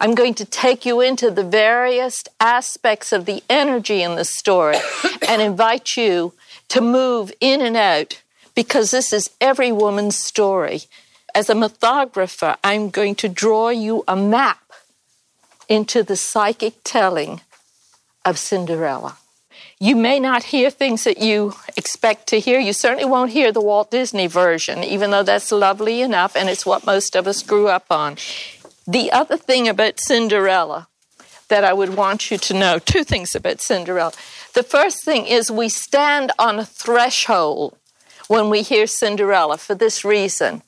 I'm going to take you into the various aspects of the energy in the story and invite you to move in and out because this is every woman's story. As a mythographer, I'm going to draw you a map into the psychic telling of Cinderella. You may not hear things that you expect to hear. You certainly won't hear the Walt Disney version, even though that's lovely enough and it's what most of us grew up on. The other thing about Cinderella that I would want you to know two things about Cinderella. The first thing is we stand on a threshold when we hear Cinderella for this reason.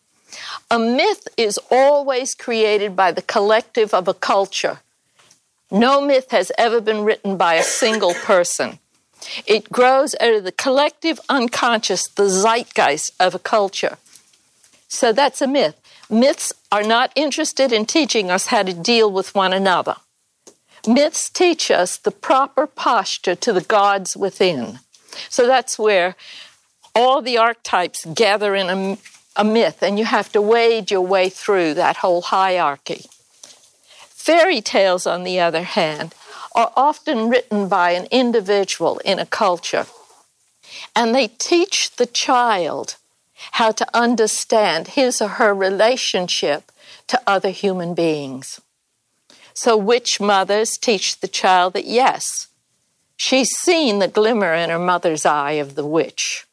A myth is always created by the collective of a culture. No myth has ever been written by a single person. It grows out of the collective unconscious, the zeitgeist of a culture. So that's a myth. Myths are not interested in teaching us how to deal with one another. Myths teach us the proper posture to the gods within. So that's where all the archetypes gather in a, a myth, and you have to wade your way through that whole hierarchy. Fairy tales, on the other hand, are often written by an individual in a culture, and they teach the child how to understand his or her relationship to other human beings. So, witch mothers teach the child that yes, she's seen the glimmer in her mother's eye of the witch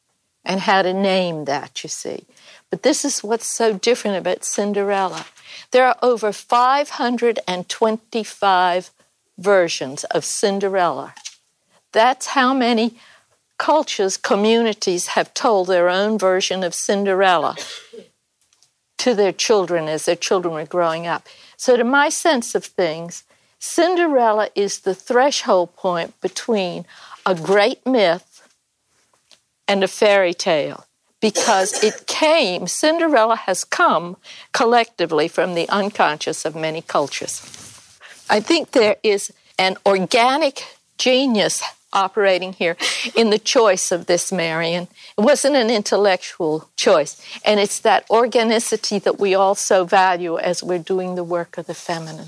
and how to name that, you see. But this is what's so different about Cinderella. There are over 525 versions of Cinderella. That's how many cultures, communities have told their own version of Cinderella to their children as their children were growing up. So, to my sense of things, Cinderella is the threshold point between a great myth and a fairy tale because it came, Cinderella has come collectively from the unconscious of many cultures. I think there is an organic genius operating here in the choice of this Märchen. It wasn't an intellectual choice. And it's that organicity that we also value as we're doing the work of the feminine.